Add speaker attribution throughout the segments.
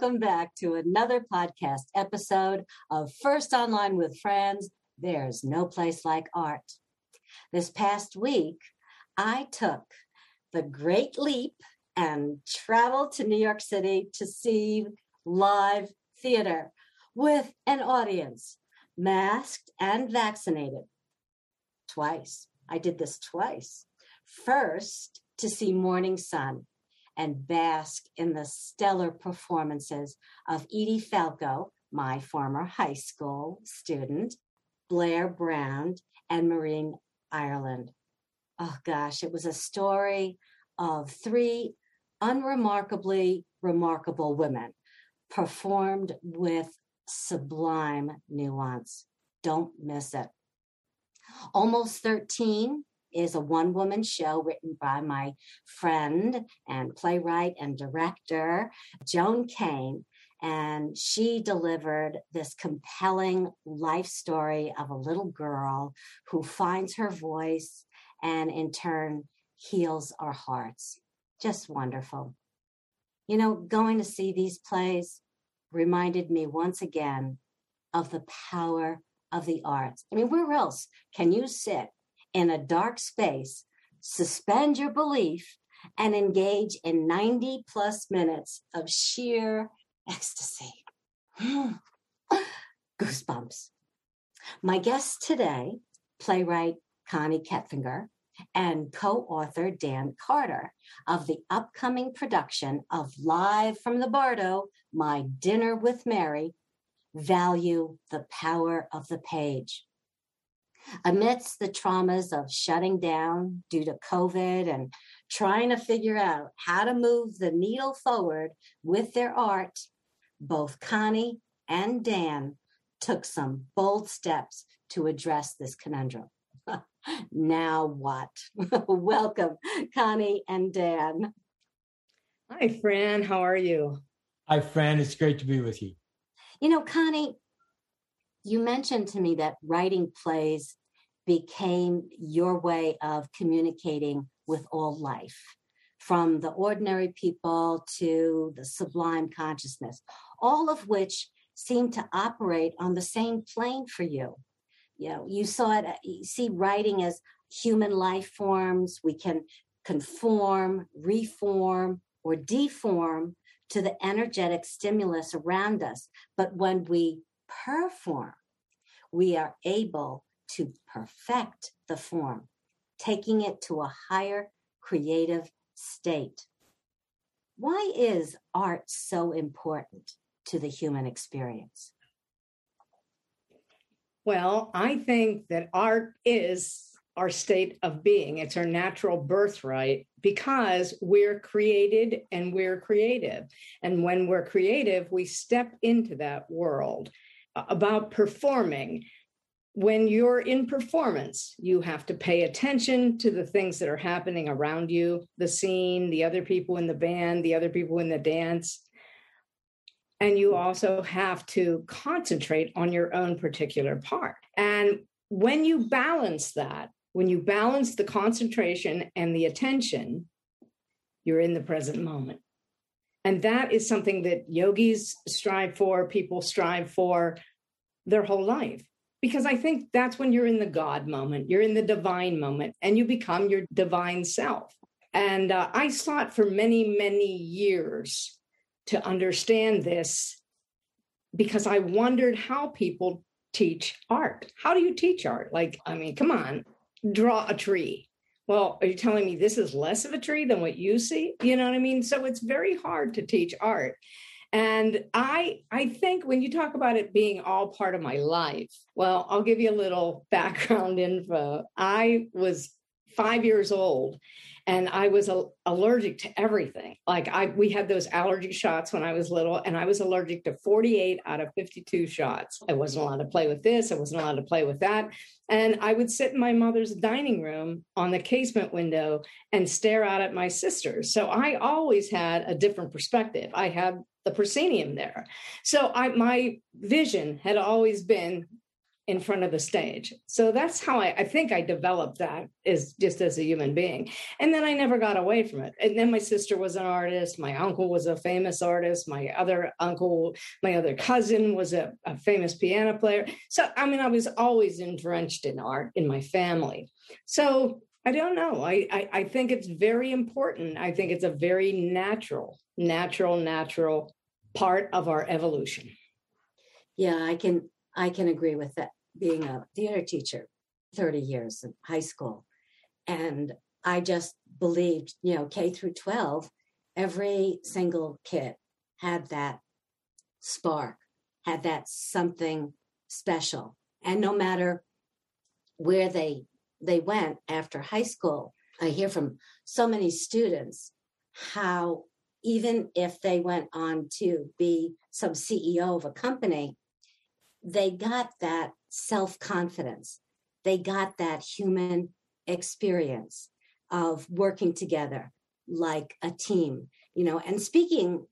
Speaker 1: Welcome back to another podcast episode of First Online with Friends. There's no place like art. This past week, I took the great leap and traveled to New York City to see live theater with an audience, masked and vaccinated. Twice. I did this twice. First, to see Morning Sun and bask in the stellar performances of Edie Falco, my former high school student, Blair Brown, and Marin Ireland. Oh gosh, it was a story of three unremarkably remarkable women performed with sublime nuance. Don't miss it. Almost 13 is a one woman show written by my friend and playwright and director, Joan Kane. And she delivered this compelling life story of a little girl who finds her voice and in turn heals our hearts. Just wonderful. You know, going to see these plays reminded me once again of the power of the arts. I mean, where else can you sit in a dark space, suspend your belief, and engage in 90 plus minutes of sheer ecstasy. Goosebumps. My guest today, playwright Coni Koepfinger, and co author Dan Carter of the upcoming production of Live from the Bardo, My Dinner with Mary, value the power of the page. Amidst the traumas of shutting down due to COVID and trying to figure out how to move the needle forward with their art, both Coni and Dan took some bold steps to address this conundrum. now what? Welcome, Coni and Dan.
Speaker 2: Hi, Fran. How are you?
Speaker 3: Hi, Fran. It's great to be with you.
Speaker 1: You know, Coni, you mentioned to me that writing plays became your way of communicating with all life, from the ordinary people to the sublime consciousness, all of which seem to operate on the same plane for you. You know, you saw it, you see writing as human life forms. We can conform, reform, or deform to the energetic stimulus around us. But when we perform, we are able to perfect the form, taking it to a higher creative state. Why is art so important to the human experience?
Speaker 2: Well, I think that art is our state of being. It's our natural birthright because we're created and we're creative. And when we're creative, we step into that world uh, about performing. When you're in performance, you have to pay attention to the things that are happening around you the scene, the other people in the band, the other people in the dance. And you also have to concentrate on your own particular part. And when you balance that, when you balance the concentration and the attention, you're in the present moment. And that is something that yogis strive for, people strive for their whole life. Because I think that's when you're in the God moment, you're in the divine moment, and you become your divine self. And uh, I sought for many, many years to understand this because I wondered how people teach art. How do you teach art? Like, I mean, come on, draw a tree. Well, are you telling me this is less of a tree than what you see? You know what I mean? So it's very hard to teach art. And I I think when you talk about it being all part of my life, well, I'll give you a little background info. I was 5 years old and I was allergic to everything. Like I, we had those allergy shots when I was little, and I was allergic to 48 out of 52 shots. I wasn't allowed to play with this. I wasn't allowed to play with that. And I would sit in my mother's dining room on the casement window and stare out at my sisters. So I always had a different perspective. I had the proscenium there. So I, my vision had always been in front of the stage. So that's how I, I, think I developed that is just as a human being. And then I never got away from it. And then my sister was an artist. My uncle was a famous artist. My other uncle, my other cousin was a, a famous piano player. So, I mean, I was always entrenched in art in my family. So I don't know. I, I, I think it's very important. I think it's a very natural, natural, natural part of our evolution.
Speaker 1: Yeah, I can I can agree with that being a theater teacher 30 years in high school. And I just believed, you know, K through 12, every single kid had that spark, had that something special. And no matter where they they went after high school, I hear from so many students how even if they went on to be some CEO of a company, they got that self confidence. They got that human experience of working together like a team, you know, and speaking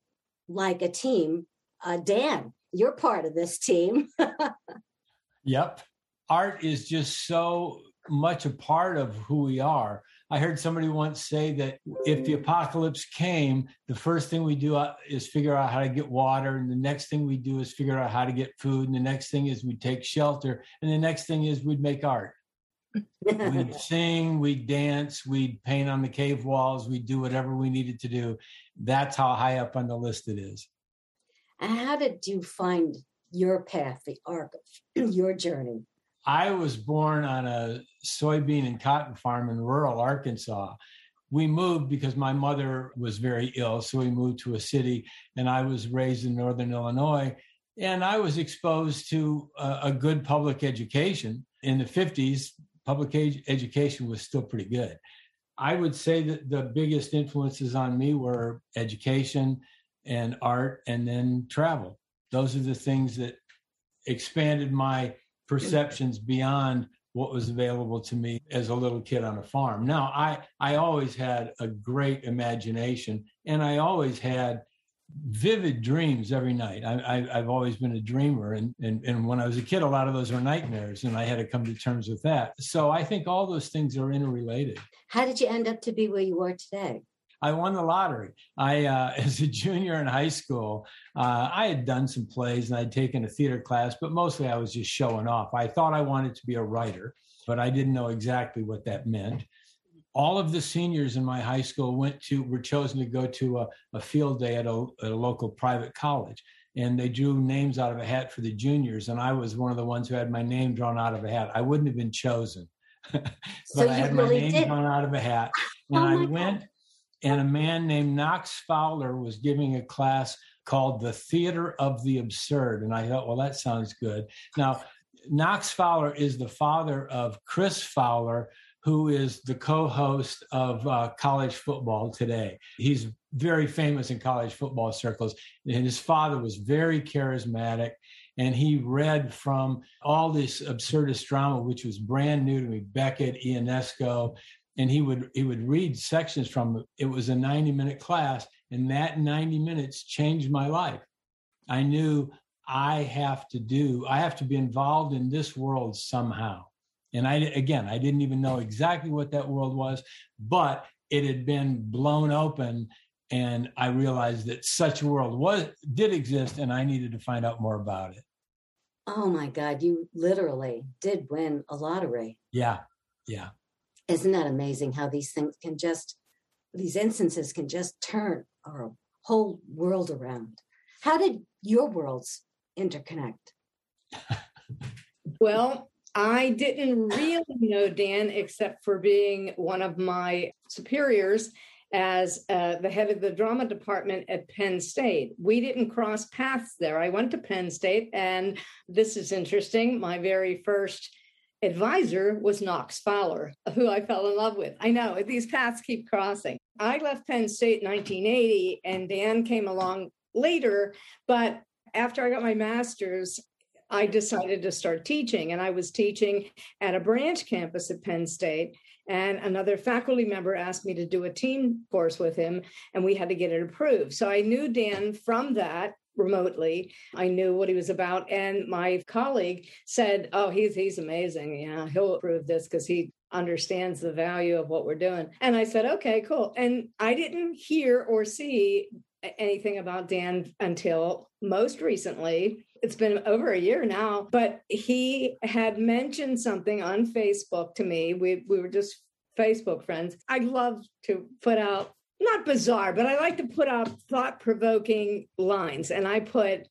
Speaker 1: like a team, uh, Dan, you're part of this team.
Speaker 3: yep. Art is just so much a part of who we are. I heard somebody once say that if the apocalypse came, the first thing we do uh, is figure out how to get water, and the next thing we do is figure out how to get food, and the next thing is we take shelter, and the next thing is we'd make art. we'd sing, we'd dance, we'd paint on the cave walls, we'd do whatever we needed to do. That's how high up on the list it is.
Speaker 1: And how did you find your path, the arc of your journey?
Speaker 3: I was born on a soybean and cotton farm in rural Arkansas. We moved because my mother was very ill. So we moved to a city, and I was raised in Northern Illinois. And I was exposed to a, a good public education. In the 50s, public ed- education was still pretty good. I would say that the biggest influences on me were education and art and then travel. Those are the things that expanded my perceptions beyond what was available to me as a little kid on a farm. Now, I I always had a great imagination, and I always had vivid dreams every night. I, have always been a dreamer, and, and and when I was a kid, a lot of those were nightmares, and I had to come to terms with that. So I think all those things are interrelated.
Speaker 1: How did you end up to be where you are today?
Speaker 3: I won the lottery. I, uh, as a junior in high school, uh, I had done some plays and I'd taken a theater class, but mostly I was just showing off. I thought I wanted to be a writer, but I didn't know exactly what that meant. All of the seniors in my high school went to were chosen to go to a, a field day at a, at a local private college and they drew names out of a hat for the juniors and i was one of the ones who had my name drawn out of a hat i wouldn't have been chosen but
Speaker 1: so
Speaker 3: i had
Speaker 1: really
Speaker 3: my name
Speaker 1: did.
Speaker 3: drawn out of a hat and
Speaker 1: oh
Speaker 3: i went and a man named Knox Fowler was giving a class called The Theater of the Absurd. And I thought, well, that sounds good. Now, Knox Fowler is the father of Chris Fowler, who is the co host of uh, college football today. He's very famous in college football circles. And his father was very charismatic. And he read from all this absurdist drama, which was brand new to me Beckett, Ionesco, and he would he would read sections from it. Was a 90 minute class and that 90 minutes changed my life. I knew i have to do i have to be involved in this world somehow. And i again i didn't even know exactly what that world was but it had been blown open and i realized that such a world was did exist and i needed to find out more about it.
Speaker 1: Oh my god you literally did win a lottery.
Speaker 3: Yeah yeah
Speaker 1: isn't that amazing how these things can just these instances can just turn our whole world around how did your worlds interconnect
Speaker 2: well i didn't really know dan except for being one of my superiors as uh, the head of the drama department at Penn State. We didn't cross paths there. I went to Penn State, and this is interesting. My very first advisor was Knox Fowler, who I fell in love with. I know these paths keep crossing. I left Penn State in 1980, and Dan came along later. But after I got my master's, I decided to start teaching, and I was teaching at a branch campus at Penn State. And another faculty member asked me to do a team course with him, and we had to get it approved. So I knew Dan from that remotely. I knew what he was about. And my colleague said, Oh, he's he's amazing. Yeah, he'll approve this because he understands the value of what we're doing. And I said, Okay, cool. And I didn't hear or see anything about Dan until most recently. It's been over a year now, but he had mentioned something on Facebook to me. We we were just Facebook friends. I love to put out not bizarre, but I like to put up thought provoking lines. And I put,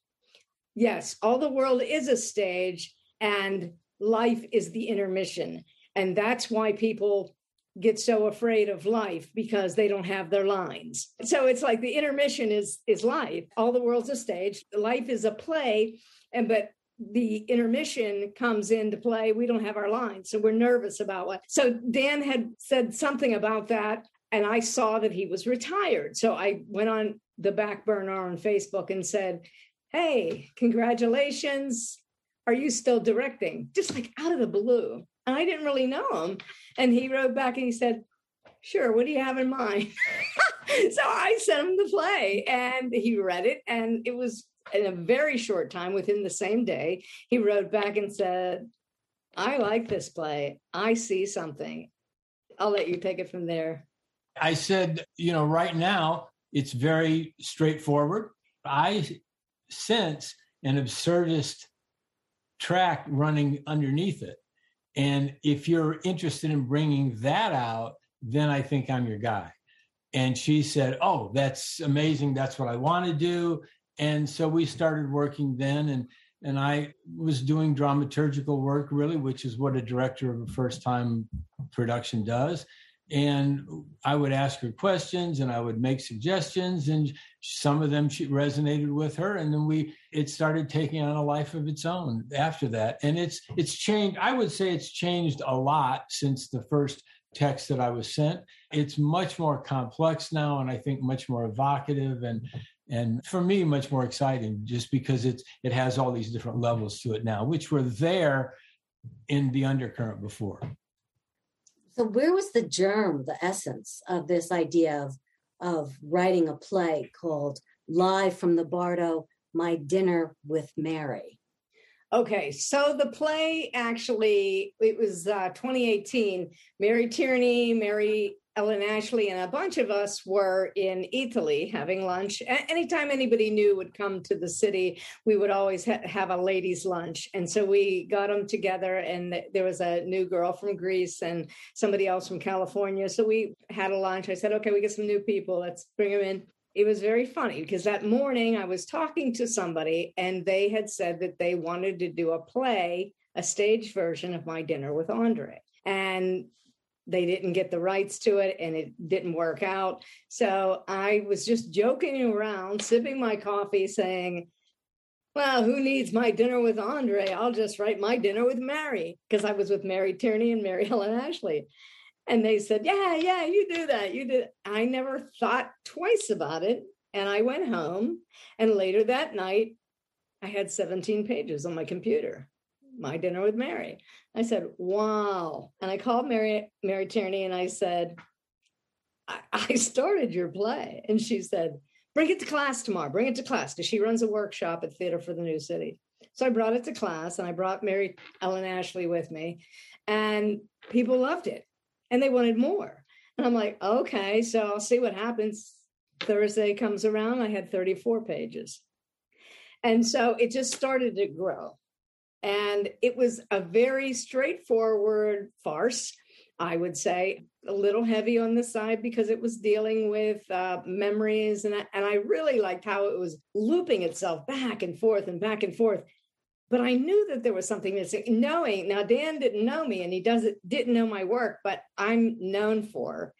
Speaker 2: yes, all the world is a stage and life is the intermission. And that's why people get so afraid of life because they don't have their lines. So it's like the intermission is is life. All the world's a stage. Life is a play and but the intermission comes into play we don't have our lines so we're nervous about what so dan had said something about that and I saw that he was retired. So I went on the back burner on Facebook and said, Hey, congratulations. Are you still directing? Just like out of the blue. And I didn't really know him. And he wrote back and he said, Sure, what do you have in mind? so I sent him the play and he read it. And it was in a very short time, within the same day, he wrote back and said, I like this play. I see something. I'll let you take it from there.
Speaker 3: I said, you know, right now it's very straightforward. I sense an absurdist track running underneath it. And if you're interested in bringing that out, then I think I'm your guy. And she said, Oh, that's amazing. That's what I want to do. And so we started working then. And and I was doing dramaturgical work, really, which is what a director of a first time production does and I would ask her questions and I would make suggestions and some of them she resonated with her. And then we it started taking on a life of its own after that. And it's it's changed I would say it's changed a lot since the first text that I was sent. It's much more complex now and I think much more evocative and and for me much more exciting just because it's it has all these different levels to it now which were there in the undercurrent before
Speaker 1: so where was the germ, the essence of this idea of of writing a play called Live from the Bardo, My Dinner with Mary?
Speaker 2: Okay, so the play actually it was uh, 2018. Mary Tierney, Mary Ellen Ashley and a bunch of us were in Italy having lunch. Anytime anybody new would come to the city, we would always ha- have a ladies' lunch. And so we got them together, and th- there was a new girl from Greece and somebody else from California. So we had a lunch. I said, okay, we get some new people. Let's bring them in. It was very funny because that morning I was talking to somebody, and they had said that they wanted to do a play, a stage version of My Dinner with Andre. And they didn't get the rights to it and it didn't work out. So I was just joking around, sipping my coffee, saying, well, who needs my dinner with Andre? I'll just write my dinner with Mary because I was with Mary Tierney and Mary Ellen Ashley. And they said, Yeah, yeah, you do that. You did. I never thought twice about it. And I went home. And later that night, I had 17 pages on my computer my dinner with Mary. I said, wow. And I called Mary, Mary Tierney and I said, I, I started your play. And she said, bring it to class tomorrow. Bring it to class. Because she runs a workshop at Theater for the New City. So I brought it to class and I brought Mary Ellen Ashley with me. And people loved it and they wanted more. And I'm like, okay, so I'll see what happens. Thursday comes around, I had 34 pages. And so it just started to grow. And it was a very straightforward farce, I would say, a little heavy on the side because it was dealing with uh, memories. And, and I really liked how it was looping itself back and forth and back and forth. But I knew that there was something missing. Knowing now, Dan didn't know me and he doesn't didn't know my work, but I'm known for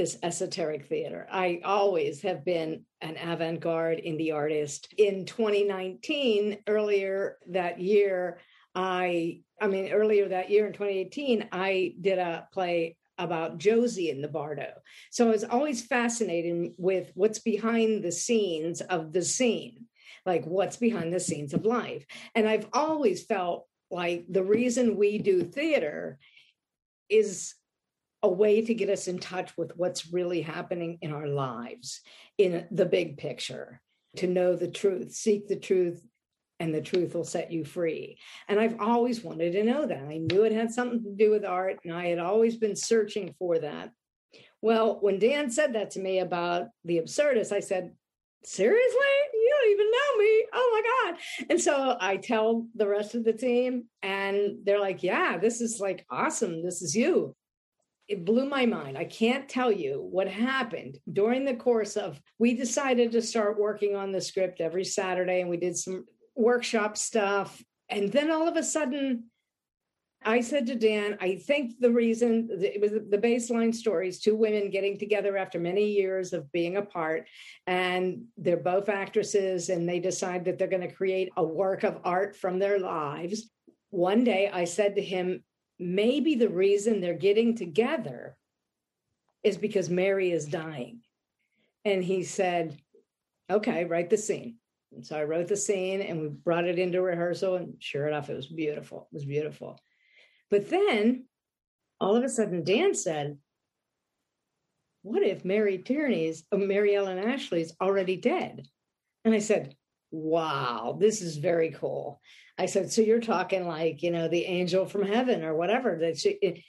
Speaker 2: this esoteric theater. I always have been an avant garde indie artist. In 2019, earlier that year, I, I mean, earlier that year in 2018, I did a play about Josie in the Bardo. So I was always fascinated with what's behind the scenes of the scene, like what's behind the scenes of life. And I've always felt like the reason we do theater is a way to get us in touch with what's really happening in our lives in the big picture. to know the truth, seek the truth, and the truth will set you free. And I've always wanted to know that. I knew it had something to do with art, and I had always been searching for that. Well, when Dan said that to me about the absurdist, I said, Seriously? You don't even know me. Oh my God. And so I tell the rest of the team, and they're like, Yeah, this is like awesome. This is you. It blew my mind. I can't tell you what happened during the course of we decided to start working on the script every Saturday and we did some workshop stuff. And then all of a sudden, I said to Dan, I think the reason it was the baseline stories, two women getting together after many years of being apart, and they're both actresses, and they decide that they're going to create a work of art from their lives. One day I said to him, maybe the reason they're getting together is because Mary is dying. And he said, okay, write the scene. And so I wrote the scene and we brought it into rehearsal, and sure enough, it was beautiful. It was beautiful. But then all of a sudden, Dan said, What if Mary Tierney's, oh, Mary Ellen Ashley's already dead? And I said, Wow, this is very cool. I said, So you're talking like, you know, the angel from heaven or whatever. That she,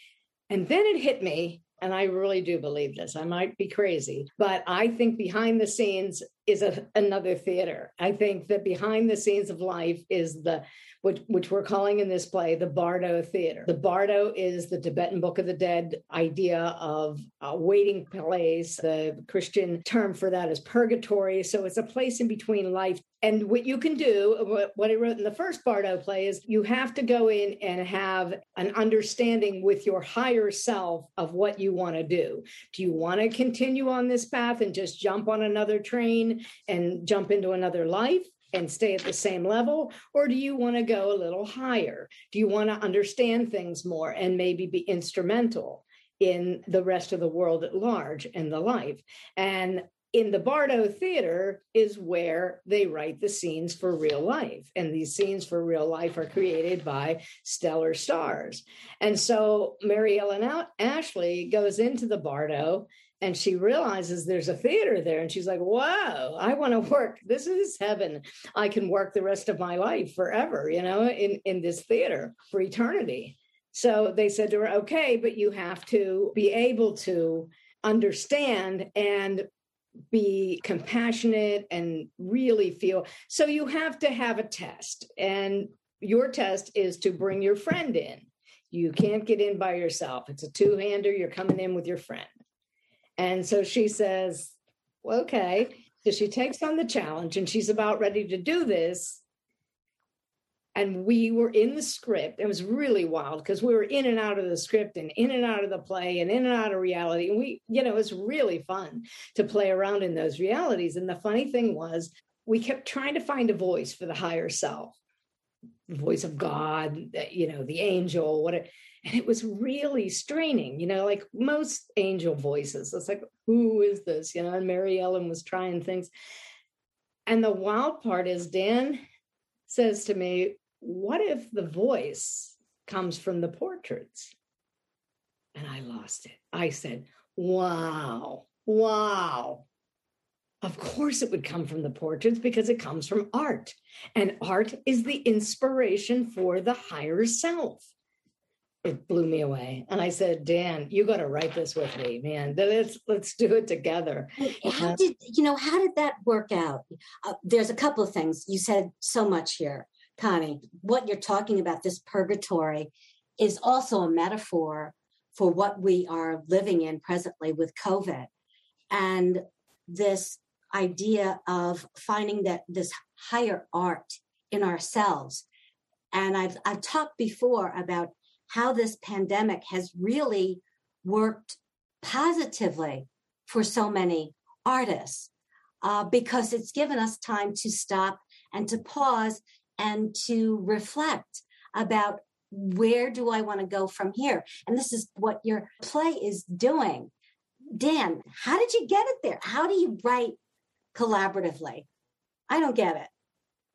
Speaker 2: and then it hit me and I really do believe this. I might be crazy, but I think behind the scenes is a, another theater. I think that behind the scenes of life is the which, which we're calling in this play the Bardo Theater. The Bardo is the Tibetan Book of the Dead idea of a waiting place. The Christian term for that is purgatory. So it's a place in between life. And what you can do, what I wrote in the first Bardo play is you have to go in and have an understanding with your higher self of what you want to do. Do you want to continue on this path and just jump on another train and jump into another life? and stay at the same level? Or do you want to go a little higher? Do you want to understand things more and maybe be instrumental in the rest of the world at large and the life? And in the Bardo Theater is where they write the scenes for real life. And these scenes for real life are created by stellar stars. And so Mary Ellen Ashley goes into the Bardo and she realizes there's a theater there and she's like whoa i want to work. This is heaven. I can work the rest of my life forever you know in in this theater for eternity. So they said to her okay but you have to be able to understand and be compassionate and really feel so you have to have a test and your test is to bring your friend in. You can't get in by yourself. It's a two-hander. You're coming in with your friend and so she says, well, okay. So she takes on the challenge and she's about ready to do this. And we were in the script. It was really wild because we were in and out of the script and in and out of the play and in and out of reality. And we, you know, it was really fun to play around in those realities. And the funny thing was, we kept trying to find a voice for the higher self, the voice of God, you know, the angel, what and it was really straining, you know, like most angel voices. It's like, who is this? You know, and Mary Ellen was trying things. And the wild part is Dan says to me, What if the voice comes from the portraits? And I lost it. I said, Wow, wow. Of course, it would come from the portraits because it comes from art. And art is the inspiration for the higher self it blew me away. And I said, Dan, you got to write this with me, man. Let's let's do it together.
Speaker 1: How did you know? How did that work out? Uh, there's a couple of things you said so much here, Coni. What you're talking about, this purgatory, is also a metaphor for what we are living in presently with COVID, and this idea of finding that this higher art in ourselves. And I've I've talked before about how this pandemic has really worked positively for so many artists uh, because it's given us time to stop and to pause and to reflect about where do I want to go from here? And this is what your play is doing. Dan, how did you get it there? How do you write collaboratively? I don't get it.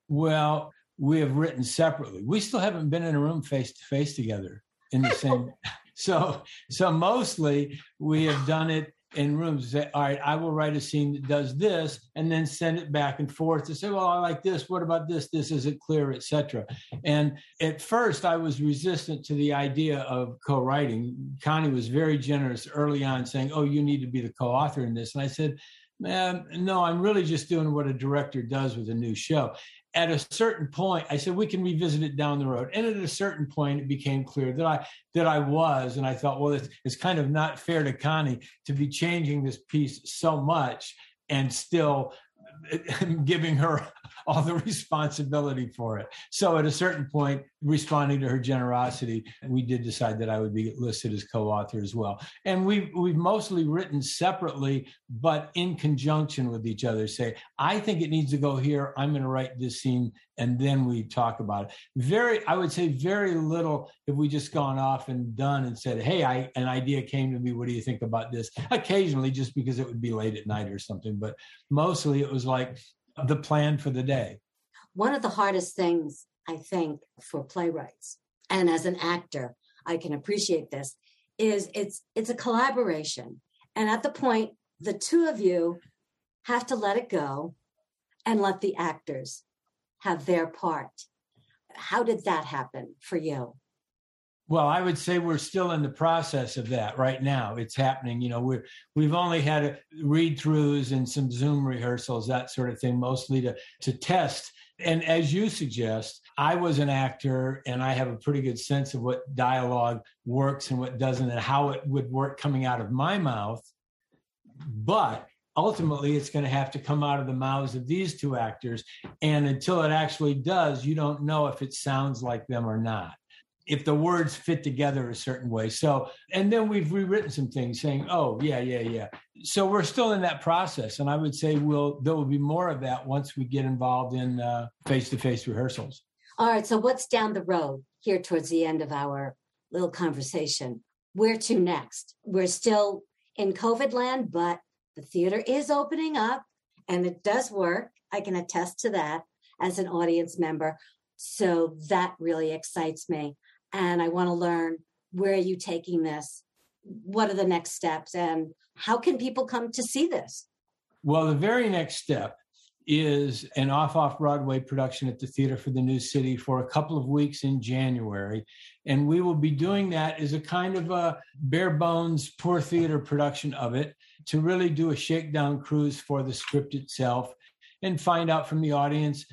Speaker 3: Well, we have written separately. We still haven't been in a room face to face together in the same. so so mostly we have done it in rooms say, all right, I will write a scene that does this and then send it back and forth to say, well, I like this. What about this? This isn't clear, etc. And at first I was resistant to the idea of co-writing. Coni was very generous early on saying, oh, you need to be the co-author in this. And I said, no, I'm really just doing what a director does with a new show at a certain point, I said we can revisit it down the road. And at a certain point, it became clear that I that I was, and I thought, well, it's, it's kind of not fair to Coni to be changing this piece so much and still giving her all the responsibility for it. So at a certain point, responding to her generosity, we did decide that I would be listed as co-author as well. And we've we've mostly written separately, but in conjunction with each other. Say, I think it needs to go here. I'm going to write this scene, and then we talk about it. Very, I would say, very little. If we just gone off and done and said, "Hey, I an idea came to me. What do you think about this?" Occasionally, just because it would be late at night or something, but mostly it was like the plan for the day.
Speaker 1: One of the hardest things I think for playwrights and as an actor, I can appreciate this is it's it's a collaboration. And at the point the two of you have to let it go and let the actors have their part. How did that happen for you?
Speaker 3: Well, I would say we're still in the process of that right now. It's happening. You know, we're we've only had read throughs and some Zoom rehearsals, that sort of thing, mostly to to test. And as you suggest, I was an actor and I have a pretty good sense of what dialogue works and what doesn't and how it would work coming out of my mouth. But ultimately it's going to have to come out of the mouths of these two actors and until it actually does you don't know if it sounds like them or not if the words fit together a certain way. So, and then we've rewritten some things saying, oh, yeah, yeah, yeah. So we're still in that process. And I would say we'll, there will be more of that once we get involved in face to face rehearsals.
Speaker 1: All right. So, what's down the road here towards the end of our little conversation? Where to next? We're still in COVID land, but the theater is opening up and it does work. I can attest to that as an audience member. So that really excites me and I want to learn where are you taking this? What are the next steps? And how can people come to see this?
Speaker 3: Well, the very next step is an off off Broadway production at the Theater for the New City for a couple of weeks in January. And we will be doing that as a kind of a bare bones, poor theater production of it to really do a shakedown cruise for the script itself and find out from the audience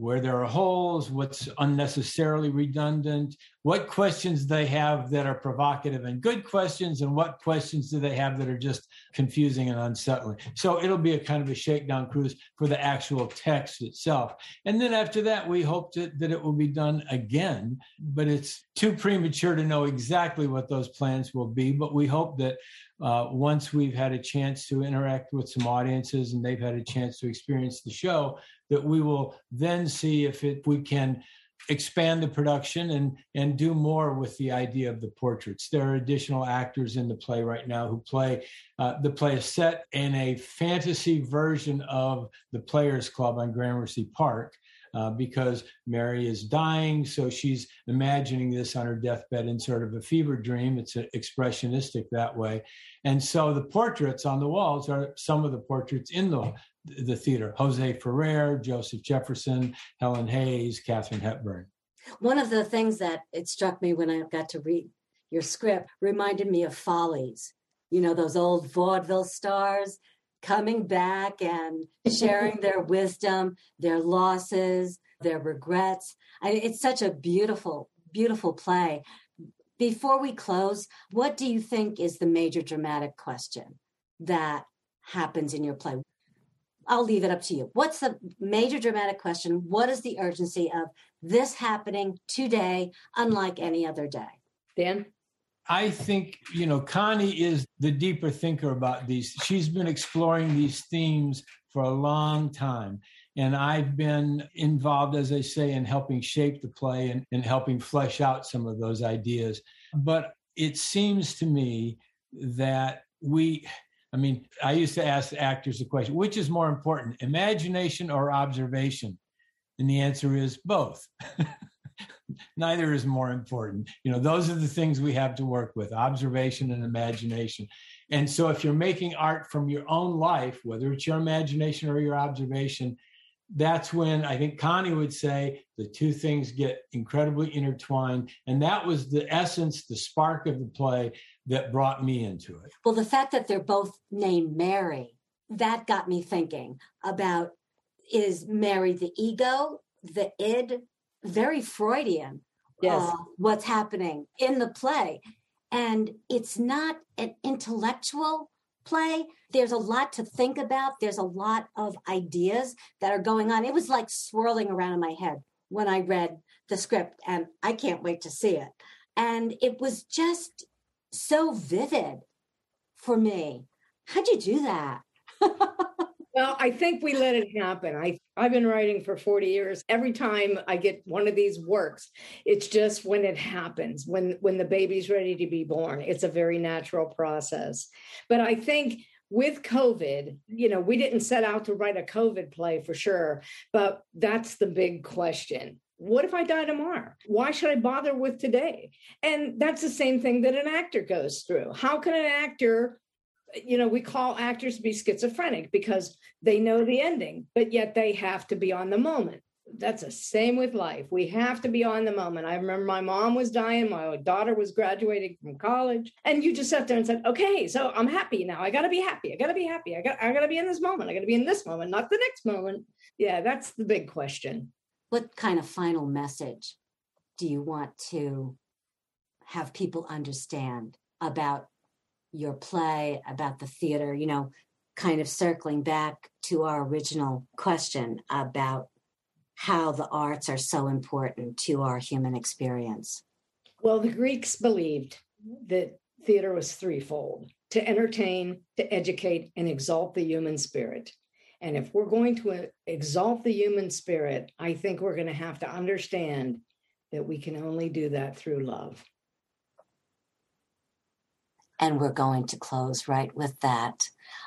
Speaker 3: where there are holes, what's unnecessarily redundant, what questions they have that are provocative and good questions, and what questions do they have that are just confusing and unsettling. So it'll be a kind of a shakedown cruise for the actual text itself. And then after that, we hope to, that it will be done again, but it's too premature to know exactly what those plans will be. But we hope that uh, once we've had a chance to interact with some audiences and they've had a chance to experience the show, that we will then see if it, we can expand the production and and do more with the idea of the portraits. There are additional actors in the play right now who play uh, the play is set in a fantasy version of the Players Club on Gramercy Park. Uh, because Mary is dying, so she's imagining this on her deathbed in sort of a fever dream. It's expressionistic that way, and so the portraits on the walls are some of the portraits in the the theater Jose Ferrer, Joseph Jefferson, Helen Hayes, Katharine Hepburn.
Speaker 1: One of the things that it struck me when I got to read your script reminded me of Follies. You know, those old vaudeville stars coming back and sharing their wisdom, their losses, their regrets. I, it's such a beautiful, beautiful play. Before we close, what do you think is the major dramatic question that happens in your play? I'll leave it up to you. What's the major dramatic question? What is the urgency of this happening today, unlike any other day?
Speaker 2: Dan?
Speaker 3: I think, you know, Coni is the deeper thinker about these. She's been exploring these themes for a long time. And I've been involved, as I say, in helping shape the play and, and helping flesh out some of those ideas. But it seems to me that we, I mean, I used to ask actors the question, which is more important, imagination or observation? And the answer is both. Neither is more important. You know, those are the things we have to work with observation and imagination. And so if you're making art from your own life, whether it's your imagination or your observation, that's when I think Coni would say the two things get incredibly intertwined. And that was the essence, the spark of the play that brought me into it.
Speaker 1: Well, the fact that they're both named Mary, that got me thinking about is Mary the ego, the id, very Freudian.
Speaker 2: Yes.
Speaker 1: Uh, what's happening in the play. And it's not an intellectual play. There's a lot to think about. There's a lot of ideas that are going on. It was like swirling around in my head when I read the script, and I can't wait to see it. And it was just so vivid for me. How'd you do that?
Speaker 2: Well, I think we let it happen. I I've been writing for 40 years. Every time I get one of these works, it's just when it happens, when when the baby's ready to be born. It's a very natural process. But I think with COVID, you know, we didn't set out to write a COVID play for sure, but that's the big question. What if I die tomorrow? Why should I bother with today? And that's the same thing that an actor goes through. How can an actor you know, we call actors to be schizophrenic because they know the ending, but yet they have to be on the moment. That's the same with life. We have to be on the moment. I remember my mom was dying, my daughter was graduating from college, and you just sat there and said, "Okay, so I'm happy now. I got to be happy. I got to be happy. I got I got to be in this moment. I got to be in this moment, not the next moment." Yeah, that's the big question.
Speaker 1: What kind of final message do you want to have people understand about your play, about the theater, you know, kind of circling back to our original question about how the arts are so important to our human experience.
Speaker 2: Well, the Greeks believed that theater was threefold to entertain, to educate, and exalt the human spirit. And if we're going to uh, exalt the human spirit, I think we're going to have to understand that we can only do that through love.
Speaker 1: And we're going to close right with that.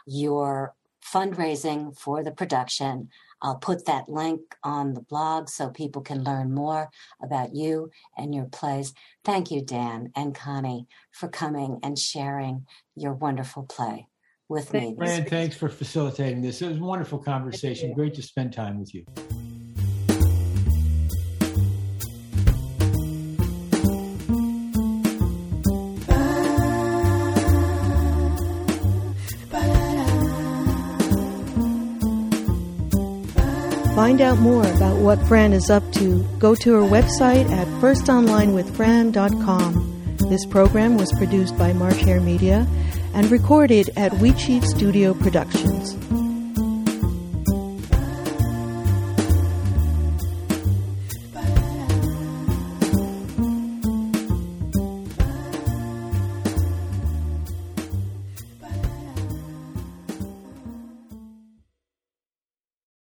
Speaker 1: Your fundraising for the production. I'll put that link on the blog so people can learn more about you and your plays. Thank you, Dan and Coni, for coming and sharing your wonderful play with me.
Speaker 3: Fran, thanks for facilitating this. It was a wonderful conversation. Great to spend time with you.
Speaker 4: find out more about what Fran is up to, go to her website at firstonlinewithfran.com. This program was produced by March Hare Media and recorded at Wheatsheaf Studio Productions.